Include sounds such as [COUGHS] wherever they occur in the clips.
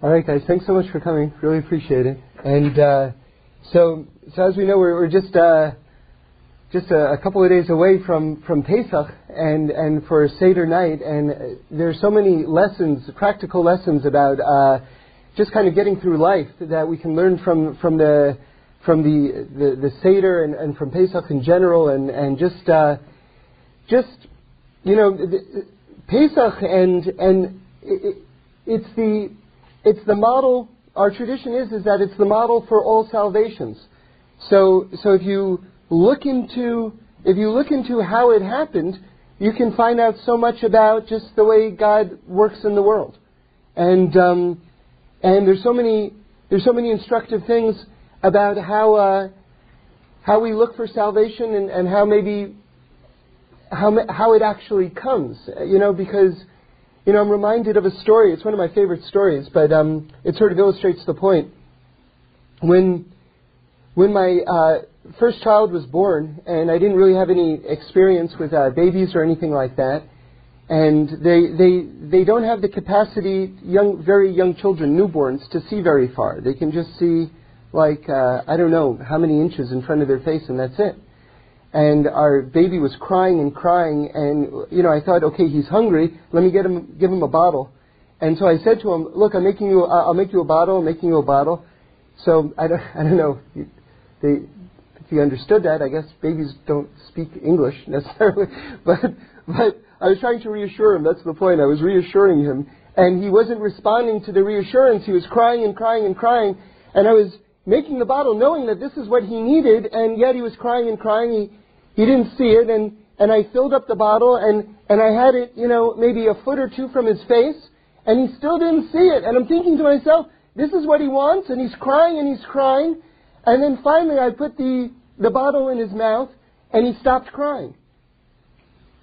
All right, guys. Thanks so much for coming. Really appreciate it. And uh, so, so as we know, we're, we're just uh, just a, a, couple of days away from, from Pesach and and for Seder night, and uh, there are so many lessons, practical lessons about uh, just kind of getting through life that we can learn from from the from the the, the Seder and, and from Pesach in general, and and just uh, just you know the, Pesach and and it, it's the it's the model. Our tradition is is that it's the model for all salvations. So so if you look into if you look into how it happened, you can find out so much about just the way God works in the world, and um, and there's so many there's so many instructive things about how uh, how we look for salvation and, and how maybe how how it actually comes. You know because you know, I'm reminded of a story. It's one of my favorite stories, but um, it sort of illustrates the point. When, when my uh, first child was born, and I didn't really have any experience with uh, babies or anything like that, and they, they, they don't have the capacity, young, very young children, newborns, to see very far. They can just see, like, uh, I don't know how many inches in front of their face, and that's it and our baby was crying and crying. And you know I thought okay he's hungry. Let me get him give him a bottle. And so I said to him look I'm making you I'll make you a bottle I'm making you a bottle. So I don't [LAUGHS] I don't know. They if he understood that I guess babies don't speak English [LAUGHS] necessarily. But but I was trying to reassure him. That's the point. I was reassuring him. And he wasn't responding to the reassurance. He was crying and crying and crying. And I was making the bottle knowing that this is what he needed, and yet he was crying and crying. He, he didn't see it, and, and I filled up the bottle, and, and I had it, you know, maybe a foot or two from his face, and he still didn't see it. And I'm thinking to myself, this is what he wants, and he's crying and he's crying. And then finally I put the, the bottle in his mouth, and he stopped crying.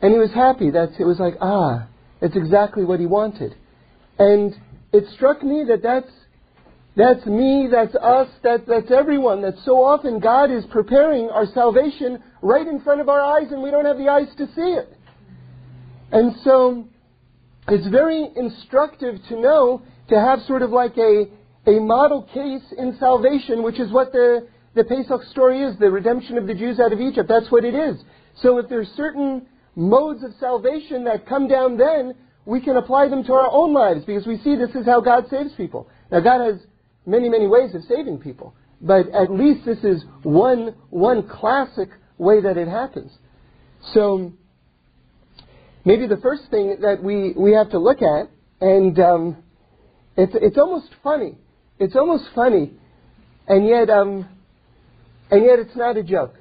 And he was happy. That's, it was like, ah, it's exactly what he wanted. And it struck me that that's that's me, that's us, that, that's everyone. That so often God is preparing our salvation right in front of our eyes and we don't have the eyes to see it. And so it's very instructive to know, to have sort of like a, a model case in salvation, which is what the, the Pesach story is, the redemption of the Jews out of Egypt. That's what it is. So if there's certain modes of salvation that come down then, we can apply them to our own lives because we see this is how God saves people. Now God has many, many ways of saving people. But at least this is one, one classic way that it happens. So maybe the first thing that we, we have to look at, and um, it's, it's almost funny. It's almost funny, and yet, um, and yet it's not a joke.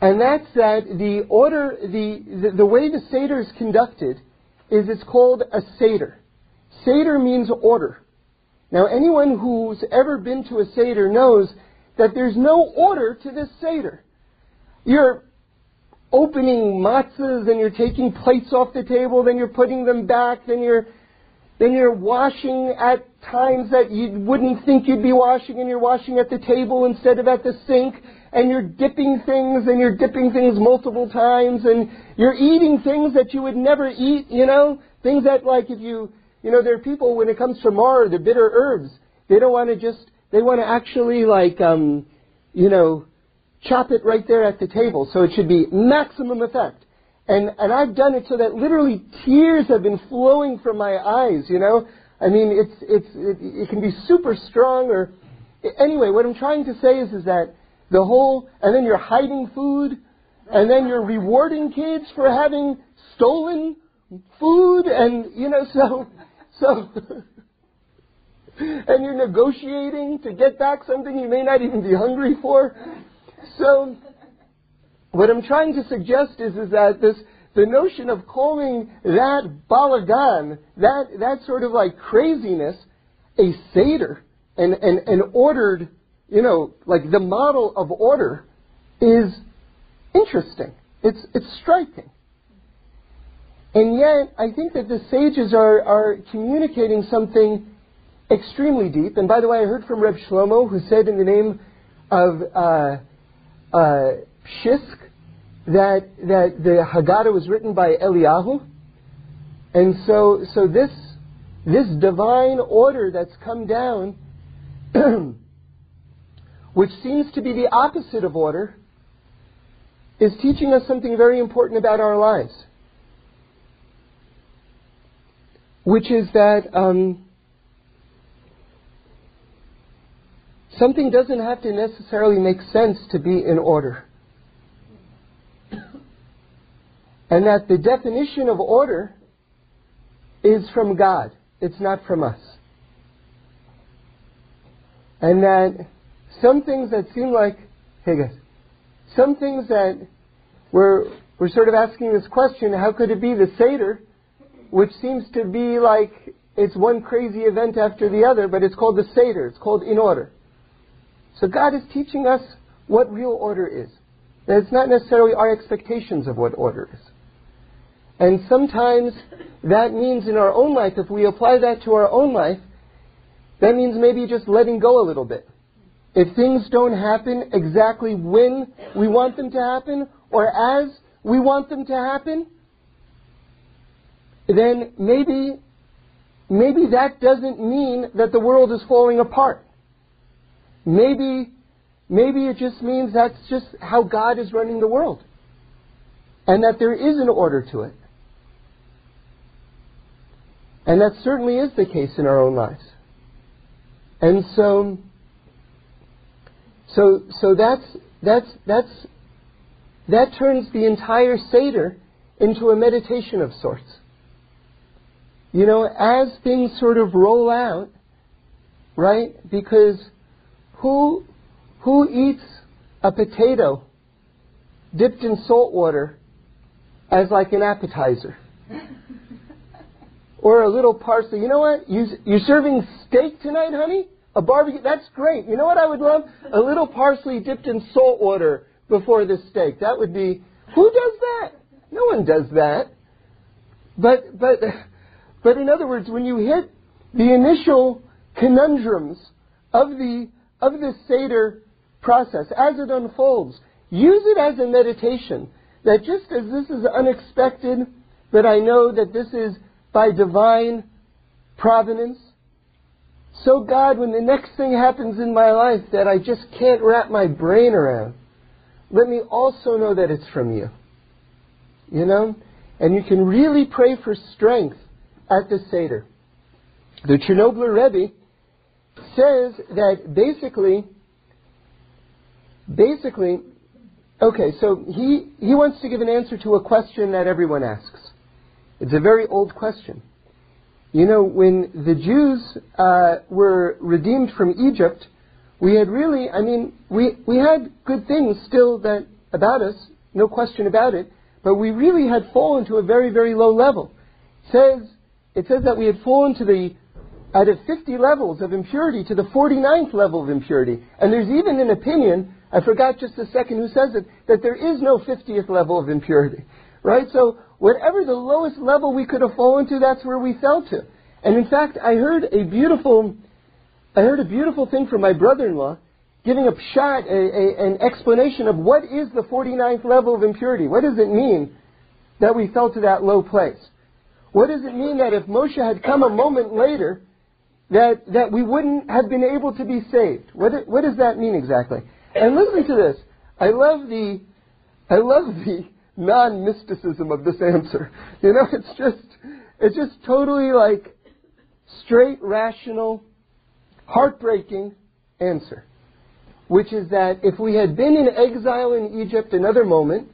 And that's that the order, the, the, the way the Seder is conducted is it's called a Seder. Seder means order. Now, anyone who's ever been to a Seder knows that there's no order to this Seder. You're opening matzahs and you're taking plates off the table, then you're putting them back, then you're then you're washing at times that you wouldn't think you'd be washing, and you're washing at the table instead of at the sink, and you're dipping things, and you're dipping things multiple times, and you're eating things that you would never eat, you know? Things that, like, if you you know, there are people when it comes to mar, the bitter herbs, they don't want to just, they want to actually like, um, you know, chop it right there at the table. So it should be maximum effect. And, and I've done it so that literally tears have been flowing from my eyes, you know? I mean, it's, it's, it, it can be super strong or, anyway, what I'm trying to say is, is that the whole, and then you're hiding food, and then you're rewarding kids for having stolen food, and, you know, [LAUGHS] so, so, and you're negotiating to get back something you may not even be hungry for. So, what I'm trying to suggest is, is that this, the notion of calling that balagan, that, that sort of like craziness, a Seder, and, and, an ordered, you know, like the model of order, is interesting. It's, it's striking. And yet, I think that the sages are, are communicating something extremely deep. And by the way, I heard from Reb Shlomo, who said in the name of uh, uh, Pshisk that, that the Haggadah was written by Eliyahu. And so, so this, this divine order that's come down, [CLEARS THROAT] which seems to be the opposite of order, is teaching us something very important about our lives. Which is that um, something doesn't have to necessarily make sense to be in order. And that the definition of order is from God. It's not from us. And that some things that seem like, hey guys, some things that we're, we're sort of asking this question, how could it be the Seder, which seems to be like it's one crazy event after the other, but it's called the Seder, it's called in order. So God is teaching us what real order is. And it's not necessarily our expectations of what order is. And sometimes that means in our own life, if we apply that to our own life, that means maybe just letting go a little bit. If things don't happen exactly when we want them to happen or as we want them to happen, then maybe, maybe that doesn't mean that the world is falling apart. Maybe, maybe it just means that's just how God is running the world. And that there is an order to it. And that certainly is the case in our own lives. And so, so, so that's, that's, that's, that turns the entire Seder into a meditation of sorts. You know, as things sort of roll out, right? Because who, who eats a potato dipped in salt water as like an appetizer? [LAUGHS] or a little parsley. You know what? You, you're serving steak tonight, honey? A barbecue? That's great. You know what I would love? A little parsley dipped in salt water before the steak. That would be. Who does that? No one does that. But but but in other words, when you hit the initial conundrums of the of the Seder process as it unfolds, use it as a meditation. That just as this is unexpected, that I know that this is by divine providence. So, God, when the next thing happens in my life that I just can't wrap my brain around, let me also know that it's from you. You know? And you can really pray for strength at the Seder. The Chernobyl Rebbe says that basically, basically, okay, so he, he wants to give an answer to a question that everyone asks. It's a very old question. You know, when the Jews uh, were redeemed from Egypt, we had really, I mean, we, we had good things still that about us, no question about it, but we really had fallen to a very, very low level. Says, it says that we had fallen to the, out of 50 levels of impurity, to the 49th level of impurity. And there's even an opinion, I forgot just a second who says it, that there is no 50th level of impurity. Right? So whatever the lowest level we could have fallen to, that's where we fell to. And in fact, I heard a beautiful, I heard a beautiful thing from my brother-in-law, giving a shot, a, a, an explanation of what is the 49th level of impurity. What does it mean that we fell to that low place? What does it mean that if Moshe had come a moment later, that, that we wouldn't have been able to be saved? What, what does that mean exactly? And listen to this. I love the, I love the, non-mysticism of this answer. [LAUGHS] You know, it's just, it's just totally like straight, rational, heartbreaking answer. Which is that if we had been in exile in Egypt another moment,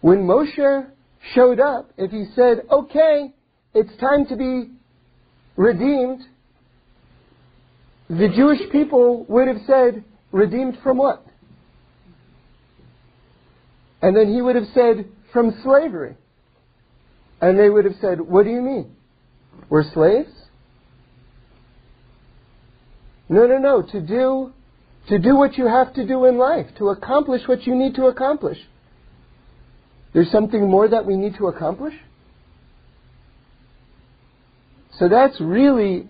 when Moshe showed up, if he said, okay, it's time to be redeemed, the Jewish people would have said, redeemed from what? And then he would have said, from slavery. And they would have said, what do you mean? We're slaves? No, no, no. To do, to do what you have to do in life, to accomplish what you need to accomplish. There's something more that we need to accomplish? So that's really,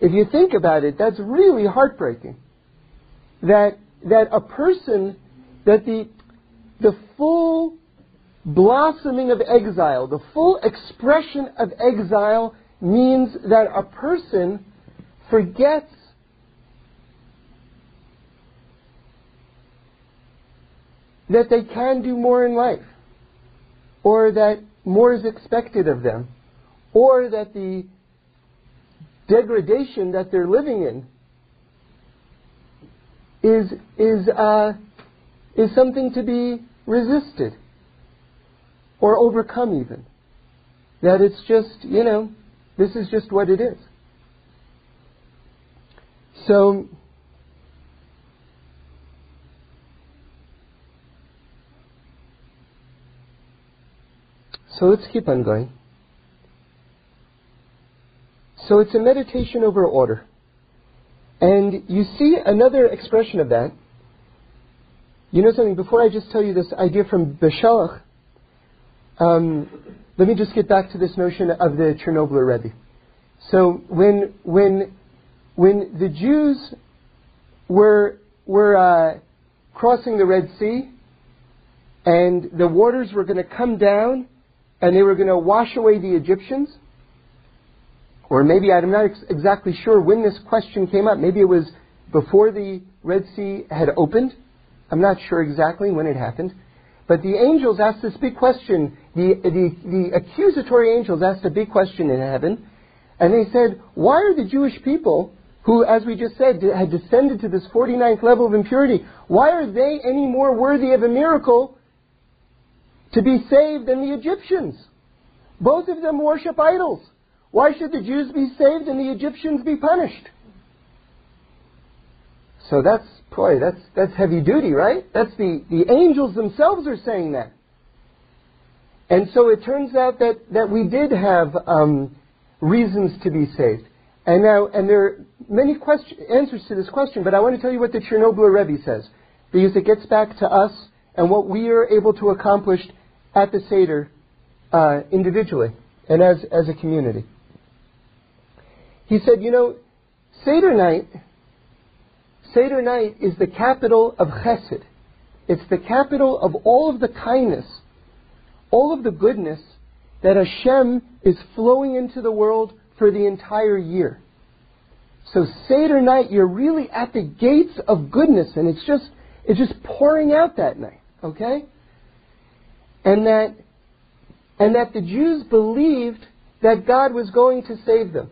if you think about it, that's really heartbreaking. That, that a person, that the, the full blossoming of exile, the full expression of exile means that a person forgets that they can do more in life, or that more is expected of them, or that the degradation that they're living in is is uh, is something to be resisted or overcome even. That it's just you know this is just what it is. So So let's keep on going. So it's a meditation over order. And you see another expression of that. You know something, before I just tell you this idea from Beshalach, um, let me just get back to this notion of the Chernobyl Rebbe. So when, when, when the Jews were, were uh, crossing the Red Sea, and the waters were going to come down and they were going to wash away the Egyptians. Or maybe I'm not ex- exactly sure when this question came up. Maybe it was before the Red Sea had opened. I'm not sure exactly when it happened. But the angels asked this big question. The, the, the accusatory angels asked a big question in heaven. And they said, Why are the Jewish people, who, as we just said, had descended to this 49th level of impurity, why are they any more worthy of a miracle to be saved than the Egyptians. Both of them worship idols. Why should the Jews be saved and the Egyptians be punished? So that's, boy, that's, that's heavy duty, right? That's the, the angels themselves are saying that. And so it turns out that, that we did have um, reasons to be saved. And now, and there are many question, answers to this question, but I want to tell you what the Chernobyl Rebbe says, because it gets back to us and what we are able to accomplish at the Seder uh, individually and as, as a community. He said, you know, Seder night, Seder night is the capital of Chesed. It's the capital of all of the kindness, all of the goodness that Hashem is flowing into the world for the entire year. So Seder night, you're really at the gates of goodness, and it's just it's just pouring out that night. Okay? And that and that the Jews believed that God was going to save them.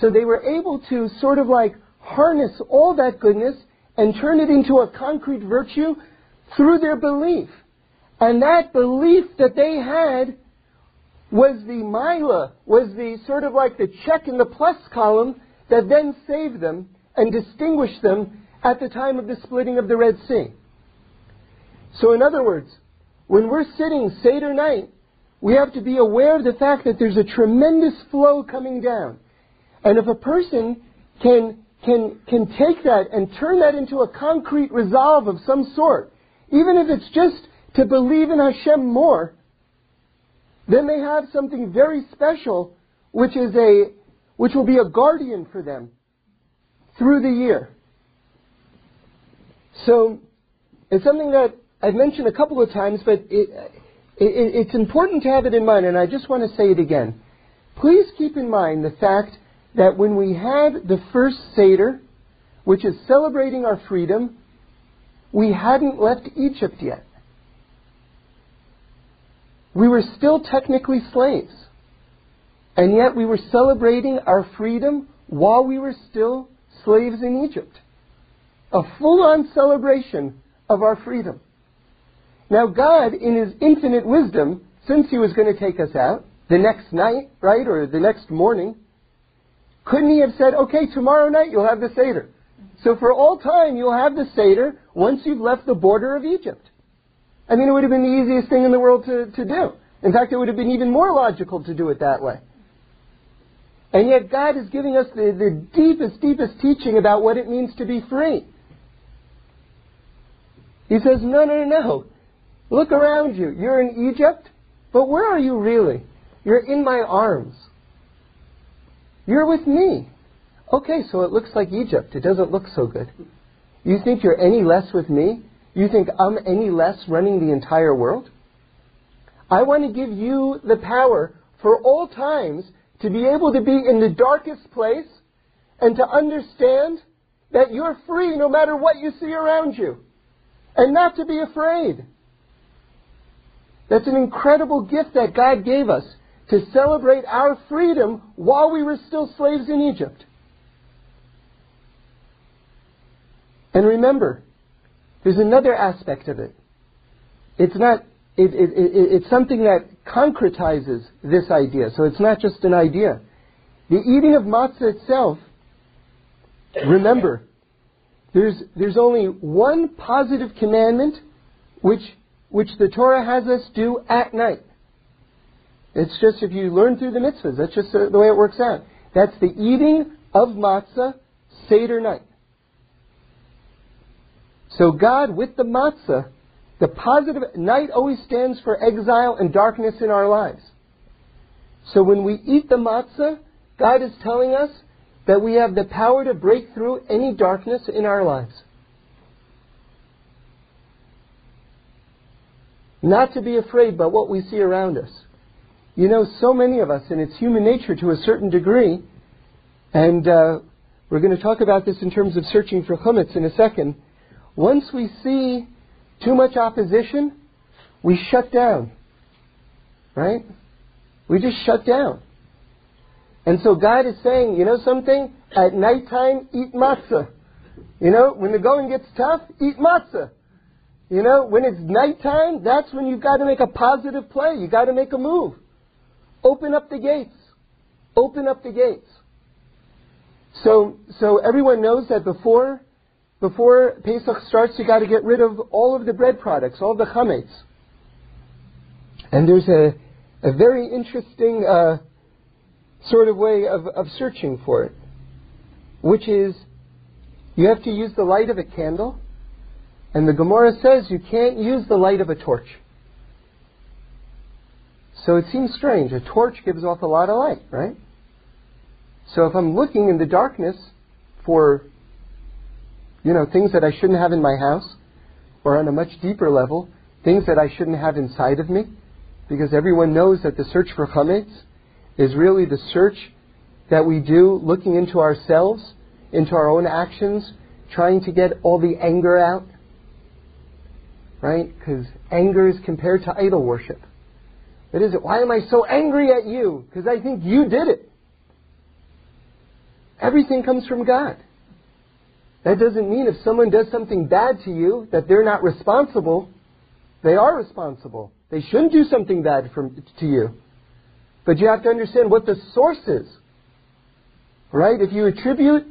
So they were able to sort of like harness all that goodness and turn it into a concrete virtue through their belief. And that belief that they had was the mila, was the sort of like the check in the plus column that then saved them and distinguished them at the time of the splitting of the Red Sea. So in other words, when we're sitting Seder night, we have to be aware of the fact that there's a tremendous flow coming down. And if a person can, can, can take that and turn that into a concrete resolve of some sort, even if it's just to believe in Hashem more, then they have something very special, which is a, which will be a guardian for them through the year. So, it's something that I've mentioned a couple of times, but it, it, it's important to have it in mind, and I just want to say it again. Please keep in mind the fact that when we had the first Seder, which is celebrating our freedom, we hadn't left Egypt yet. We were still technically slaves. And yet we were celebrating our freedom while we were still slaves in Egypt. A full on celebration of our freedom. Now, God, in His infinite wisdom, since He was going to take us out the next night, right, or the next morning, couldn't He have said, okay, tomorrow night you'll have the Seder? So for all time, you'll have the Seder once you've left the border of Egypt. I mean, it would have been the easiest thing in the world to, to do. In fact, it would have been even more logical to do it that way. And yet, God is giving us the, the deepest, deepest teaching about what it means to be free. He says, no, no, no, no. Look around you. You're in Egypt, but where are you really? You're in my arms. You're with me. Okay, so it looks like Egypt. It doesn't look so good. You think you're any less with me? You think I'm any less running the entire world? I want to give you the power for all times to be able to be in the darkest place and to understand that you're free no matter what you see around you and not to be afraid. That's an incredible gift that God gave us to celebrate our freedom while we were still slaves in Egypt. And remember, there's another aspect of it. It's not, it, it, it, it's something that concretizes this idea. So it's not just an idea. The eating of matzah itself, remember, there's, there's only one positive commandment which, which the Torah has us do at night. It's just if you learn through the mitzvahs, that's just the way it works out. That's the eating of matzah Seder night. So God, with the matzah, the positive night always stands for exile and darkness in our lives. So when we eat the matzah, God is telling us that we have the power to break through any darkness in our lives. Not to be afraid by what we see around us. You know, so many of us, and it's human nature to a certain degree, and uh, we're going to talk about this in terms of searching for chametz in a second. Once we see too much opposition, we shut down. Right? We just shut down. And so God is saying, you know something? At nighttime, eat matzah. You know, when the going gets tough, eat matzah. You know, when it's nighttime, that's when you've got to make a positive play. You've got to make a move. Open up the gates. Open up the gates. So, so everyone knows that before before Pesach starts, you've got to get rid of all of the bread products, all the chametz. And there's a, a very interesting uh, sort of way of, of searching for it, which is you have to use the light of a candle, and the Gemara says you can't use the light of a torch. So it seems strange. A torch gives off a lot of light, right? So if I'm looking in the darkness for you know, things that I shouldn't have in my house, or on a much deeper level, things that I shouldn't have inside of me, because everyone knows that the search for chametz is really the search that we do looking into ourselves, into our own actions, trying to get all the anger out, right? Because anger is compared to idol worship. What is it? Why am I so angry at you? Because I think you did it. Everything comes from God. That doesn't mean if someone does something bad to you that they're not responsible. They are responsible. They shouldn't do something bad from, to you. But you have to understand what the source is. Right? If you attribute,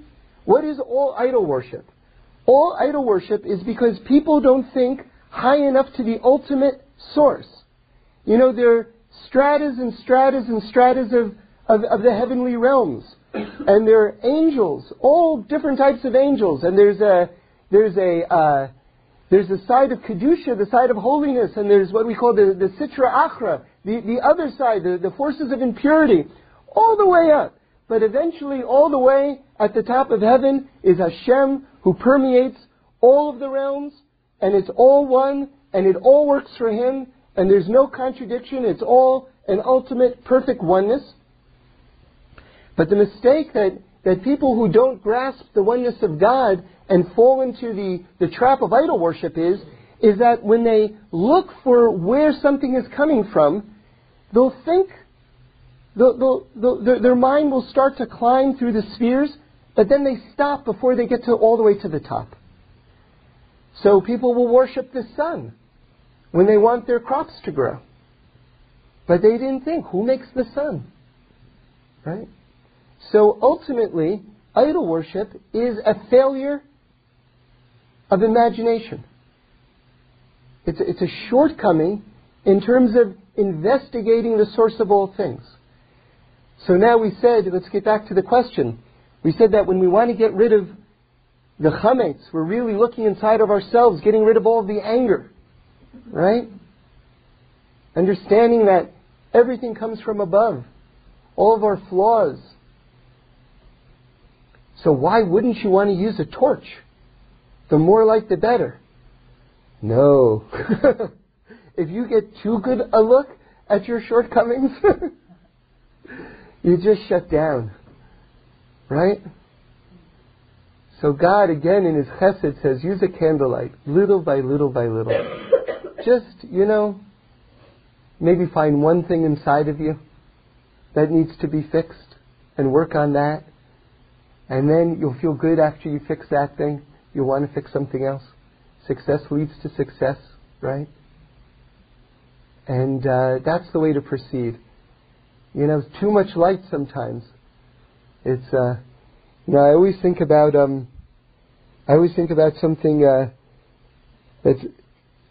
what is all idol worship? All idol worship is because people don't think high enough to the ultimate source. You know, there are stratas and stratas and stratas of, of, of the heavenly realms. And there are angels, all different types of angels, and there's a there's a uh, there's a side of kedusha, the side of holiness, and there's what we call the the sitra achra, the the other side, the, the forces of impurity, all the way up. But eventually, all the way at the top of heaven is Hashem, who permeates all of the realms, and it's all one, and it all works for Him, and there's no contradiction. It's all an ultimate perfect oneness. But the mistake that, that people who don't grasp the oneness of God and fall into the, the trap of idol worship is, is that when they look for where something is coming from, they'll think, they'll, they'll, they'll, their, their mind will start to climb through the spheres, but then they stop before they get to all the way to the top. So people will worship the sun when they want their crops to grow. But they didn't think, who makes the sun? Right? So ultimately, idol worship is a failure of imagination. It's a, it's a shortcoming in terms of investigating the source of all things. So now we said, let's get back to the question. We said that when we want to get rid of the chametz, we're really looking inside of ourselves, getting rid of all of the anger, right? Understanding that everything comes from above, all of our flaws, so why wouldn't you want to use a torch? The more light, the better. No. [LAUGHS] if you get too good a look, at your shortcomings? [LAUGHS] you just shut down. Right? So God, again, in His chesed says, use a candlelight, little by little by little. Just, you know, maybe find one thing inside of you that needs to be fixed and work on that. And then you'll feel good after you fix that thing. You'll want to fix something else. Success leads to success, right? And uh, that's the way to proceed. You know, too much light sometimes. It's, uh, you know, I always think about, um, I always think about something uh, that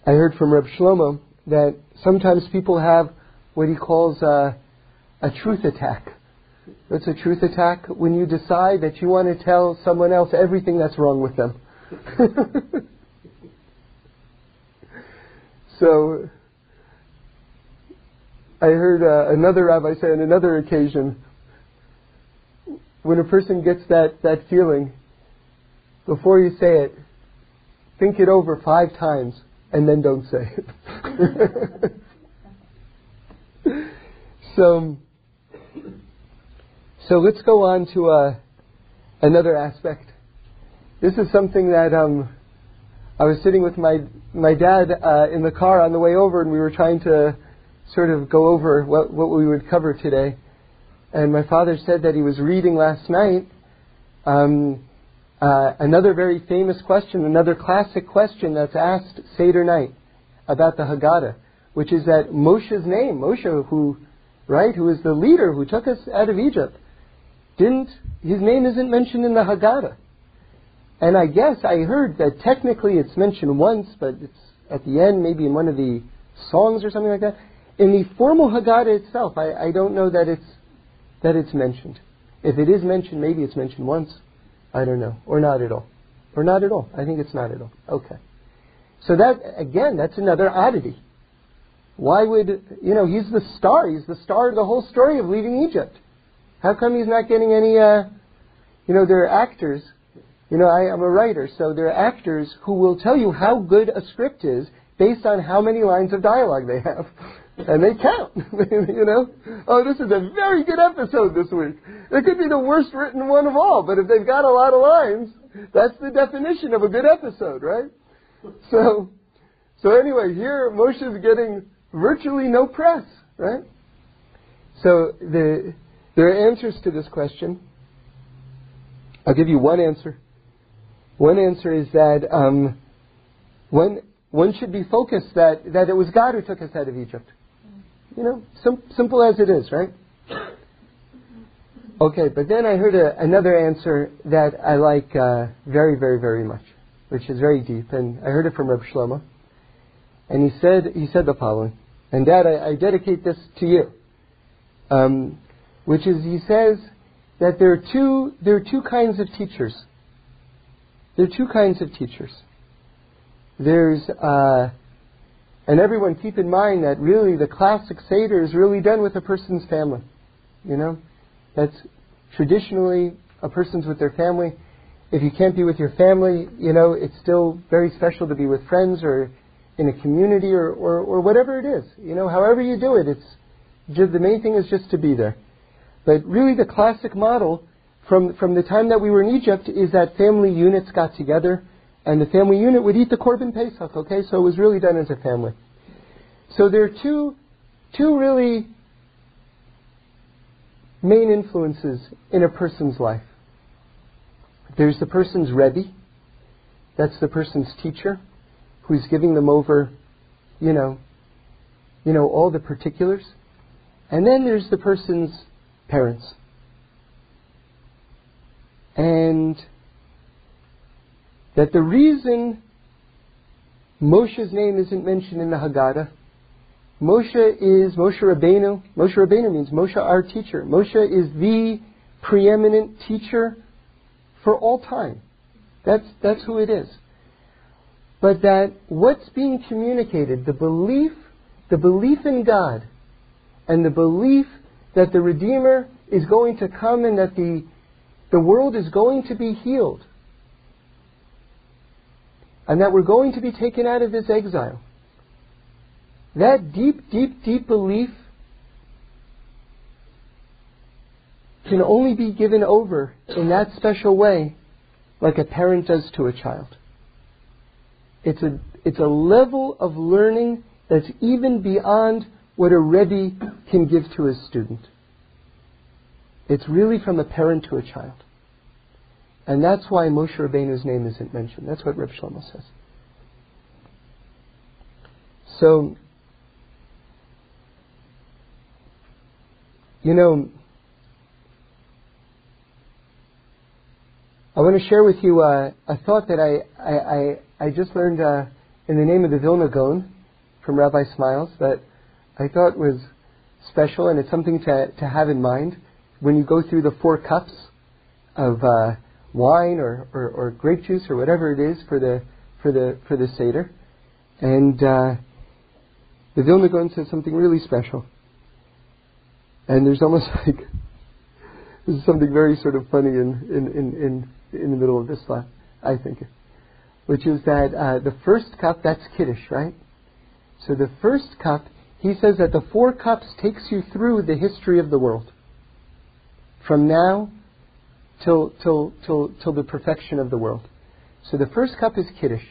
I heard from Reb Shlomo that sometimes people have what he calls uh, a truth attack. What's a truth attack? When you decide that you want to tell someone else everything that's wrong with them. [LAUGHS] so, I heard uh, another rabbi say on another occasion, when a person gets that, that feeling, before you say it, think it over five times and then don't say it. [LAUGHS] so, so let's go on to uh, another aspect. This is something that um, I was sitting with my my dad uh, in the car on the way over, and we were trying to sort of go over what what we would cover today. And my father said that he was reading last night um, uh, another very famous question, another classic question that's asked Seder night about the Haggadah, which is that Moshe's name, Moshe, who, right, who is the leader who took us out of Egypt, didn't, his name isn't mentioned in the Haggadah. And I guess I heard that technically it's mentioned once, but it's at the end, maybe in one of the songs or something like that. In the formal Haggadah itself, I, I don't know that it's, that it's mentioned. If it is mentioned, maybe it's mentioned once. I don't know. Or not at all. Or not at all. I think it's not at all. Okay. So that, again, that's another oddity. Why would, you know, he's the star. He's the star of the whole story of leaving Egypt. How come he's not getting any, uh, you know, there are actors, you know, I, am a writer, so there are actors who will tell you how good a script is based on how many lines of dialogue they have. And they count, [LAUGHS] you know. Oh, this is a very good episode this week. It could be the worst written one of all, but if they've got a lot of lines, that's the definition of a good episode, right? So, so anyway, here Moshe is getting virtually no press, right? So the there are answers to this question. I'll give you one answer. One answer is that um, one, one should be focused that, that it was God who took us out of Egypt. You know, sim- simple as it is, right? Okay, but then I heard a, another answer that I like uh, very, very, very much, which is very deep, and I heard it from Reb Shlomo, and he said he said the following, and Dad, I, I dedicate this to you. Um, which is he says that there are two there are two kinds of teachers. There are two kinds of teachers. There's uh, and everyone keep in mind that really the classic Seder is really done with a person's family. You know? That's traditionally a person's with their family. If you can't be with your family, you know, it's still very special to be with friends or in a community or, or, or whatever it is. You know, however you do it, it's just, the main thing is just to be there. But really, the classic model from, from the time that we were in Egypt is that family units got together and the family unit would eat the Korban Pesach, okay? So it was really done as a family. So there are two, two really main influences in a person's life. There's the person's Rebbe, that's the person's teacher, who's giving them over, you know, you know, all the particulars. And then there's the person's parents. And that the reason Moshe's name isn't mentioned in the Haggadah, Moshe is Moshe Rabbeinu. Moshe Rabbeinu means Moshe our teacher. Moshe is the preeminent teacher for all time. That's, that's who it is. But that what's being communicated, the belief, the belief in God, and the belief that the Redeemer is going to come and that the, the world is going to be healed and that we're going to be taken out of this exile. That deep, deep, deep belief can only be given over in that special way, like a parent does to a child. It's a, it's a level of learning that's even beyond what a Rebbe can give to his student. It's really from a parent to a child. And that's why Moshe Rabbeinu's name isn't mentioned. That's what Reb Shlomo says. So, you know, I want to share with you uh, a thought that I, I, I, I just learned uh, in the name of the Vilna Gaon from Rabbi Smiles that I thought was special, and it's something to, to have in mind when you go through the four cups of uh, wine or, or, or, grape juice or whatever it is for the for the for the seder, and uh, the Vilna Gaon says something really special, and there's almost [LAUGHS] like this is something very sort of funny in in in in, in the middle of this slide, I think, which is that uh, the first cup that's kiddush, right? So the first cup, he says that the four cups takes you through the history of the world. From now till, till, till, till the perfection of the world. So the first cup is Kiddush.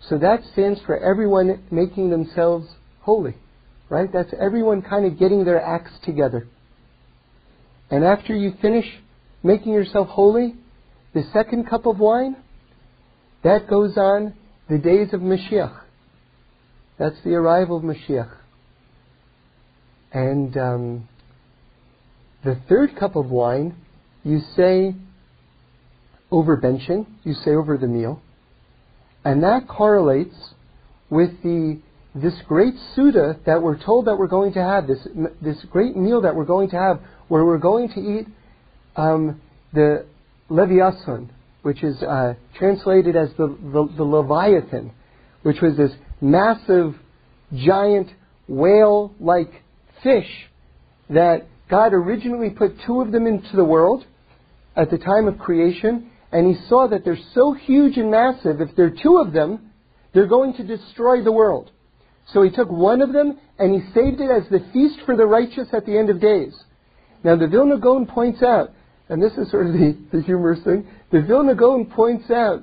So that stands for everyone making themselves holy, right? That's everyone kind of getting their acts together. And after you finish making yourself holy, the second cup of wine, that goes on the days of Mashiach. That's the arrival of Mashiach. And um, the third cup of wine, you say over benching, you say over the meal, and that correlates with the this great Seudah that we're told that we're going to have, this, this great meal that we're going to have, where we're going to eat um, the Leviathan, which is uh, translated as the, the, the Leviathan, which was this massive, giant, whale like fish that God originally put two of them into the world at the time of creation, and he saw that they're so huge and massive, if there are two of them, they're going to destroy the world. So he took one of them and he saved it as the feast for the righteous at the end of days. Now the Vilna Gaon points out, and this is sort of the, the humorous thing, the Vilna Gaon points out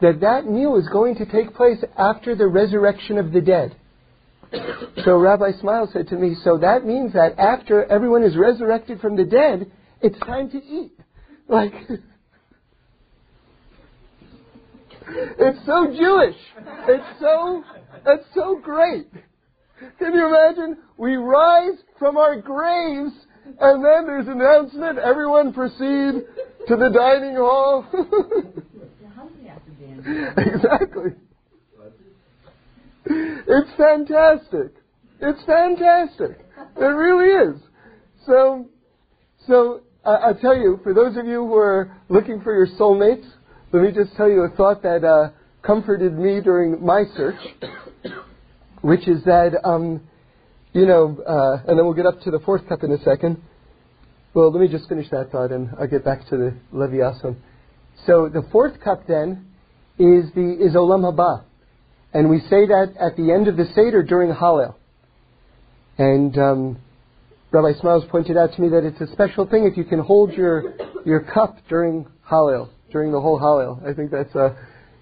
that that meal is going to take place after the resurrection of the dead. So Rabbi Smile said to me, so that means that after everyone is resurrected from the dead, it's time to eat. [LAUGHS] Like, it's so Jewish. It's so, that's so great. Can you imagine? We rise from our graves and then there's an announcement, everyone proceed to the dining hall. [LAUGHS] exactly. It's fantastic. It's fantastic. It really is. So, so I'll tell you, for those of you who are looking for your soulmates, let me just tell you a thought that uh, comforted me during my search, [COUGHS] which is that, um, you know, uh, and then we'll get up to the fourth cup in a second. Well, let me just finish that thought and I'll get back to the Leviathan. So the fourth cup then is the is Olam Haba. And we say that at the end of the Seder during Hallel. And um, Rabbi Smiles pointed out to me that it's a special thing if you can hold your, your cup during Hallel, during the whole Hallel. I think that's a,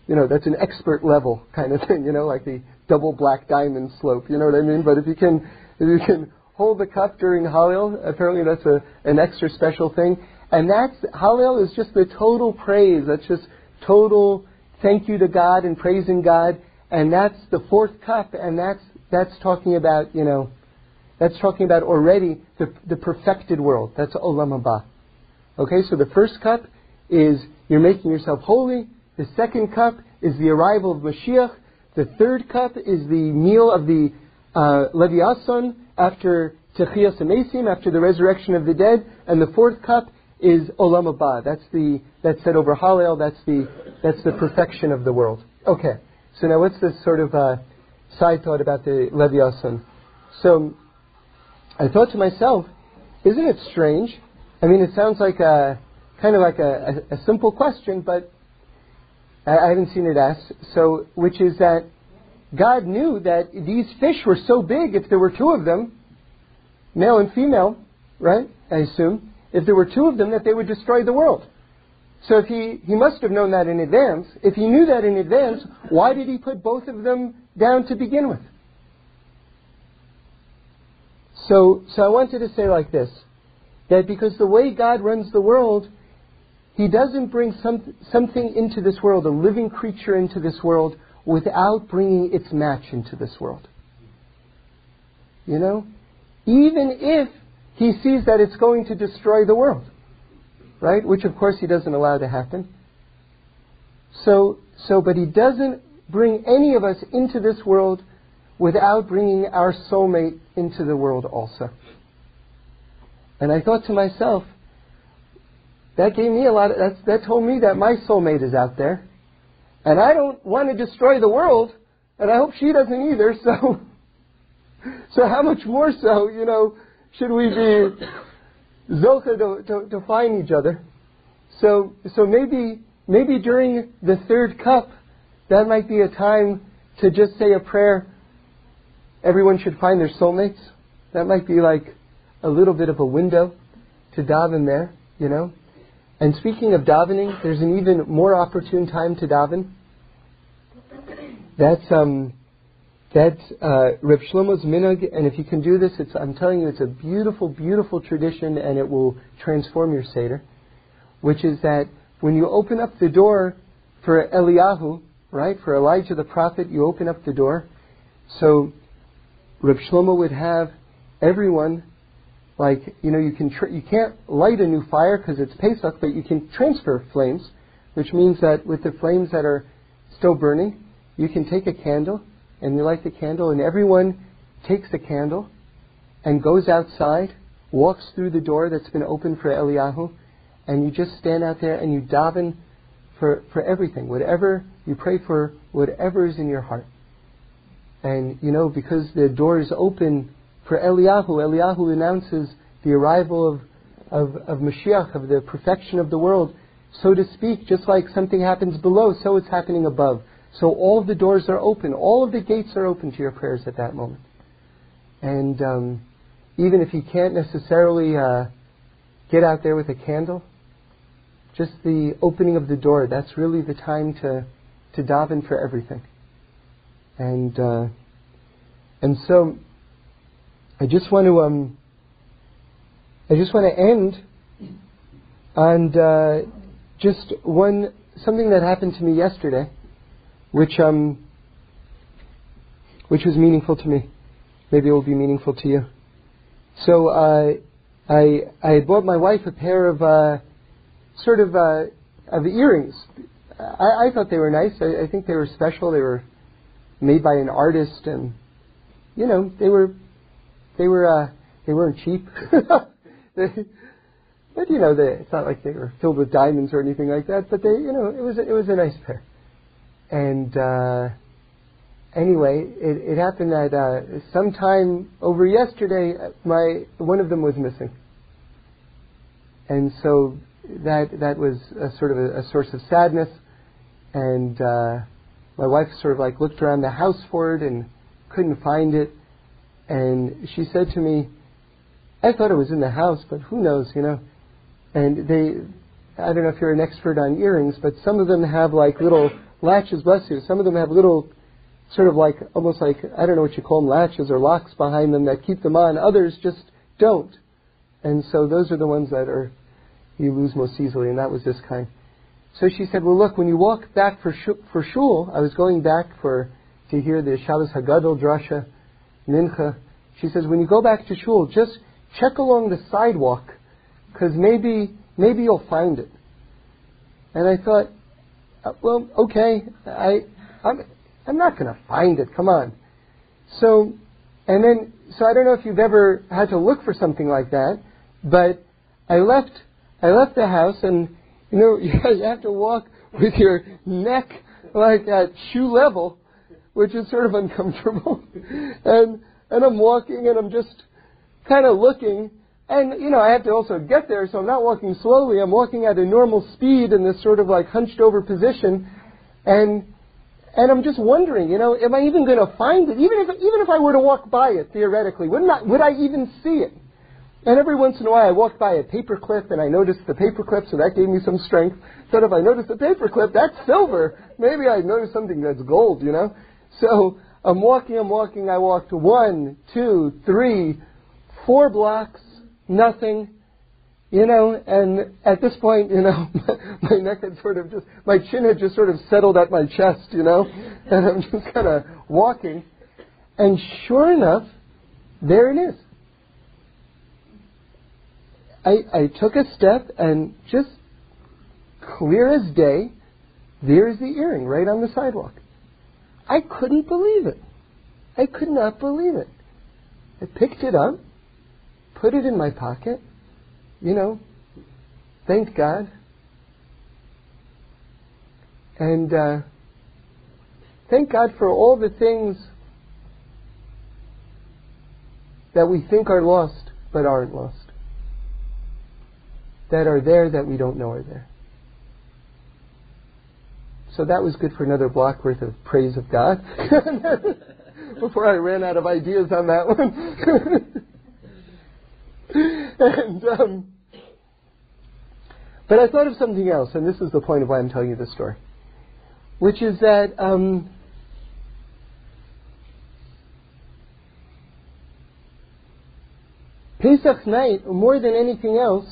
you know, that's an expert level kind of thing, you know, like the double black diamond slope, you know what I mean? But if you can, if you can hold the cup during Hallel, apparently that's a, an extra special thing. And that's, Hallel is just the total praise. That's just total thank you to God and praising God and that's the fourth cup, and that's that's talking about you know, that's talking about already the the perfected world. That's olam haba. Okay, so the first cup is you're making yourself holy. The second cup is the arrival of Mashiach. The third cup is the meal of the uh, Leviathan after Techias Hameisim, after the resurrection of the dead. And the fourth cup is Olam Haba. That's the that's said over Hallel. That's the that's the perfection of the world. Okay. So now what's this sort of uh, side thought about the Leviathan? So I thought to myself, isn't it strange? I mean, it sounds like a kind of like a, a, a simple question, but I, I haven't seen it asked. So, which is that God knew that these fish were so big, if there were two of them, male and female, right? I assume. if there were two of them, that they would destroy the world. So if he, he must have known that in advance. If he knew that in advance, why did he put both of them down to begin with? So, so I wanted to say like this, that because the way God runs the world, he doesn't bring some, something into this world, a living creature into this world, without bringing its match into this world. You know? Even if he sees that it's going to destroy the world right? Which of course he doesn't allow to happen. So, so, but he doesn't bring any of us into this world without bringing our soulmate into the world also. And I thought to myself, that gave me a lot of, that, that told me that my soulmate is out there. And I don't want to destroy the world, and I hope she doesn't either, [LAUGHS] so, so how much more so, you know, should we be zocha to, to, to find each other. So, so maybe, maybe during the third cup, that might be a time to just say a prayer. Everyone should find their soulmates. That might be like a little bit of a window to daven there, you know. And speaking of davening, there's an even more opportune time to daven. That's um, that's uh, Reb Shlomo's minhag, and if you can do this, I'm telling you, it's a beautiful, beautiful tradition, and it will transform your seder. Which is that when you open up the door for Eliyahu, right, for Elijah the prophet, you open up the door. So Reb Shlomo would have everyone, like you know, you can you can't light a new fire because it's Pesach, but you can transfer flames, which means that with the flames that are still burning, you can take a candle and you light the candle, and everyone takes the candle and goes outside, walks through the door that's been opened for Eliyahu, and you just stand out there and you daven for, for everything, whatever you pray for, whatever is in your heart. And you know, because the door is open for Eliyahu, Eliyahu announces the arrival of, of, of Mashiach, of the perfection of the world. So to speak, just like something happens below, so it's happening above. So all of the doors are open. All of the gates are open to your prayers at that moment. And um, even if you can't necessarily uh, get out there with a candle, just the opening of the door, that's really the time to, to daven for everything. And, uh, and so I just want to, um, I just want to end on uh, just one, something that happened to me yesterday which um, which was meaningful to me. Maybe it will be meaningful to you. So uh, I I bought my wife a pair of uh, sort of uh, of earrings. I, I thought they were nice. I, I think they were special. They were made by an artist, and you know they were they were uh, they weren't cheap. [LAUGHS] they, but you know, they, it's not like they were filled with diamonds or anything like that. But they, you know, it was it was a nice pair. And uh, anyway, it, it happened that uh, sometime over yesterday, my one of them was missing, and so that that was a sort of a, a source of sadness. And uh, my wife sort of like looked around the house for it and couldn't find it, and she said to me, "I thought it was in the house, but who knows, you know." And they, I don't know if you're an expert on earrings, but some of them have like little latches, bless you. Some of them have little, sort of like, almost like, I don't know what you call them, latches or locks behind them that keep them on. Others just don't. And so those are the ones that are, you lose most easily, and that was this kind. So she said, well, look, when you walk back for, sh- for shul, I was going back for, to hear the Shabbos Hagadol Drasha, Mincha. She says, when you go back to shul, just check along the sidewalk, because maybe, maybe you'll find it. And I thought, uh, well, okay, I, I'm, I'm not going to find it. Come on. So, and then, so I don't know if you've ever had to look for something like that, but I left, I left the house, and you know, [LAUGHS] you have to walk with your neck like at shoe level, which is sort of uncomfortable. [LAUGHS] and and I'm walking, and I'm just kind of looking, and, you know, I have to also get there, so I'm not walking slowly. I'm walking at a normal speed in this sort of like hunched over position. And, and I'm just wondering, you know, am I even going to find it? Even if, even if I were to walk by it, theoretically, would not, would I even see it? And every once in a while I walked by a paper clip and I noticed the paper clip, so that gave me some strength. So if I noticed a paper clip, that's silver. Maybe I noticed something that's gold, you know? So I'm walking, I'm walking, I walked one, two, three, four blocks, nothing. You know, and at this point, you know, [LAUGHS] my neck had sort of just, my chin had just sort of settled at my chest, you know, [LAUGHS] and I'm just kind of walking. And sure enough, there it is. I, I took a step and just clear as day, there's the earring right on the sidewalk. I couldn't believe it. I could not believe it. I picked it up, put it in my pocket, you know, thank God. And uh, thank God for all the things that we think are lost but aren't lost that are there that we don't know are there. So that was good for another block worth of praise of God. [LAUGHS] Before I ran out of ideas on that one. [LAUGHS] and, um, but I thought of something else, and this is the point of why I'm telling you this story, which is that um, Pesach night, more than anything else,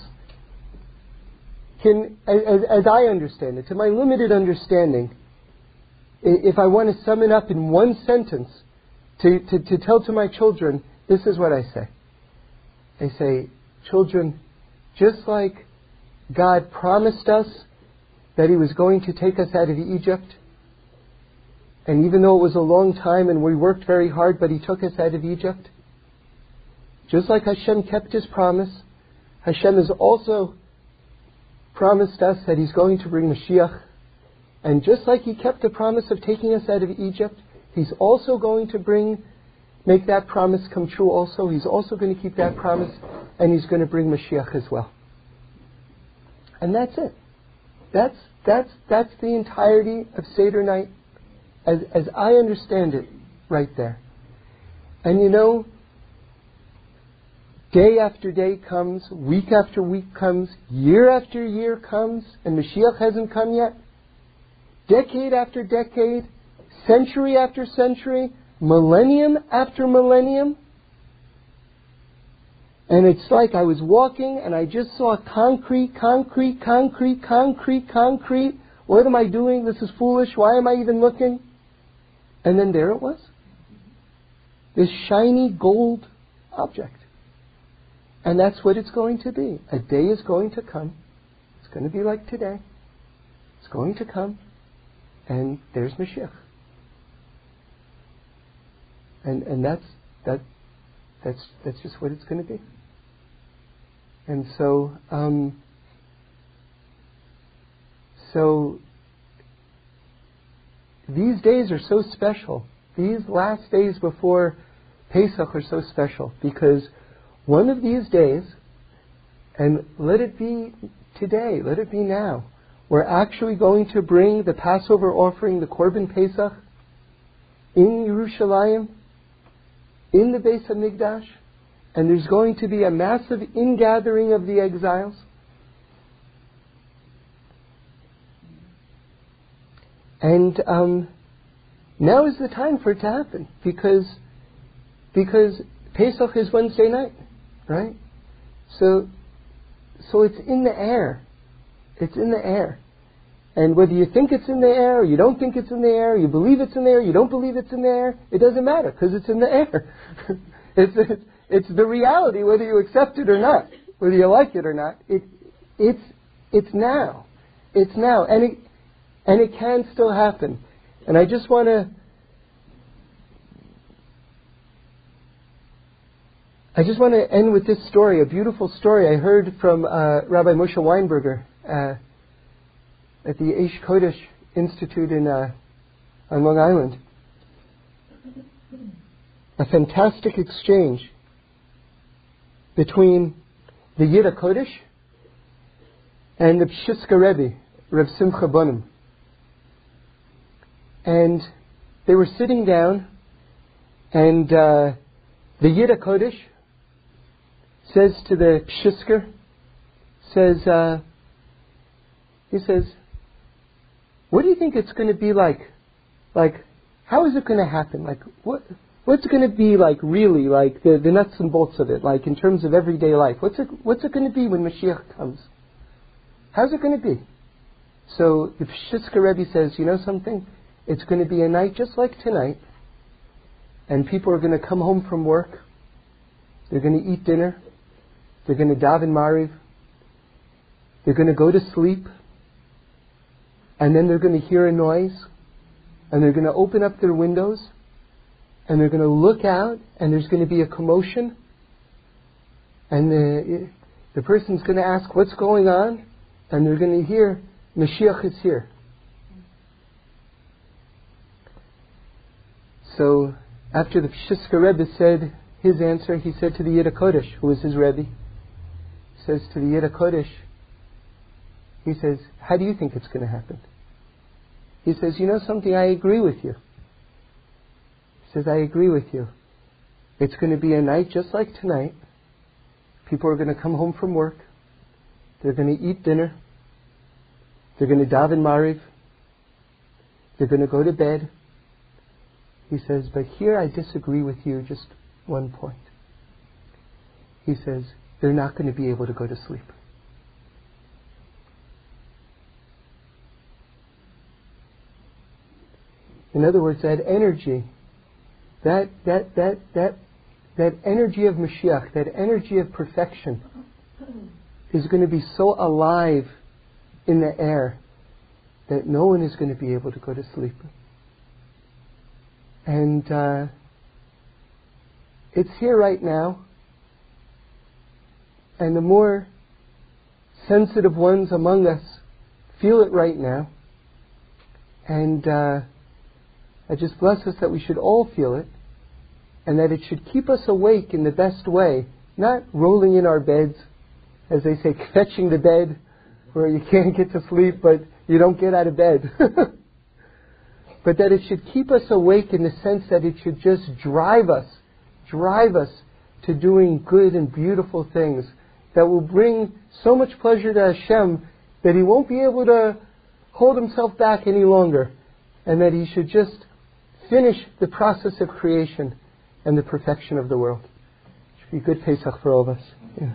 can, as, as I understand it, to my limited understanding, if I want to sum it up in one sentence to, to, to tell to my children, this is what I say. I say, children, just like God promised us that He was going to take us out of Egypt, and even though it was a long time and we worked very hard, but He took us out of Egypt, just like Hashem kept His promise, Hashem is also promised us that He's going to bring Mashiach. And just like He kept the promise of taking us out of Egypt, He's also going to bring, make that promise come true also. He's also going to keep that promise, and He's going to bring Mashiach as well. And that's it. That's, that's, that's the entirety of Seder night as, as I understand it right there. And you know, Day after day comes, week after week comes, year after year comes, and Mashiach hasn't come yet. Decade after decade, century after century, millennium after millennium. And it's like I was walking and I just saw concrete, concrete, concrete, concrete, concrete. What am I doing? This is foolish. Why am I even looking? And then there it was. This shiny gold object. And that's what it's going to be. A day is going to come. It's going to be like today. It's going to come. And there's Mashiach. And, and that's, that, that's, that's just what it's going to be. And so, um, so these days are so special. These last days before Pesach are so special because one of these days, and let it be today, let it be now, we're actually going to bring the Passover offering, the Korban Pesach, in Yerushalayim, in the Beis HaMikdash, and there's going to be a massive ingathering of the exiles. And um, now is the time for it to happen because because Pesach is Wednesday night. Right? So, so it's in the air. It's in the air. And whether you think it's in the air or you don't think it's in the air, you believe it's in the air, you don't believe it's in the air, it doesn't matter because it's in the air. [LAUGHS] it's, it's, it's the reality whether you accept it or not, whether you like it or not. It, it's, it's now. It's now. And it, and it can still happen. And I just want to I just want to end with this story, a beautiful story I heard from uh, Rabbi Moshe Weinberger uh, at the Aish Kodesh Institute in uh, on Long Island. A fantastic exchange between the Yid Kodesh and the Pshiska Rebbe, Reb Simcha Bunim. And they were sitting down, and uh, the Yid Kodesh says to the Pshisker, says, uh, he says, what do you think it's going to be like? Like, how is it going to happen? Like, what, what's it going to be like really, like the, the nuts and bolts of it, like in terms of everyday life? What's it, what's it going to be when Mashiach comes? How's it going to be? So the Pshiska Rebbe says, you know something? It's going to be a night just like tonight, and people are going to come home from work. They're going to eat dinner. They're going to daven mariv. They're going to go to sleep, and then they're going to hear a noise, and they're going to open up their windows, and they're going to look out, and there's going to be a commotion, and the, the person's going to ask, What's going on? And they're going to hear, Mashiach is here. So, after the Pshiska Rebbe said his answer, he said to the Yid who was his Rebbe, says to the Yid he says, How do you think it's going to happen? He says, You know something? I agree with you. He says, I agree with you. It's going to be a night just like tonight. People are going to come home from work. They're going to eat dinner. They're going to daven mariv. They're going to go to bed. He says, but here I disagree with you just one point. He says, they're not going to be able to go to sleep. In other words, that energy, that, that, that, that, that energy of Mashiach, that energy of perfection, is going to be so alive in the air that no one is going to be able to go to sleep. And uh, it's here right now. And the more sensitive ones among us feel it right now. And uh, I just bless us that we should all feel it and that it should keep us awake in the best way, not rolling in our beds, as they say, [LAUGHS] fetching the bed where you can't get to sleep, but you don't get out of bed. [LAUGHS] but that it should keep us awake in the sense that it should just drive us, drive us to doing good and beautiful things that will bring so much pleasure to Hashem that he won't be able to hold himself back any longer, and that he should just finish the process of creation and the perfection of the world. It should be a good Pesach for all of us. Yeah.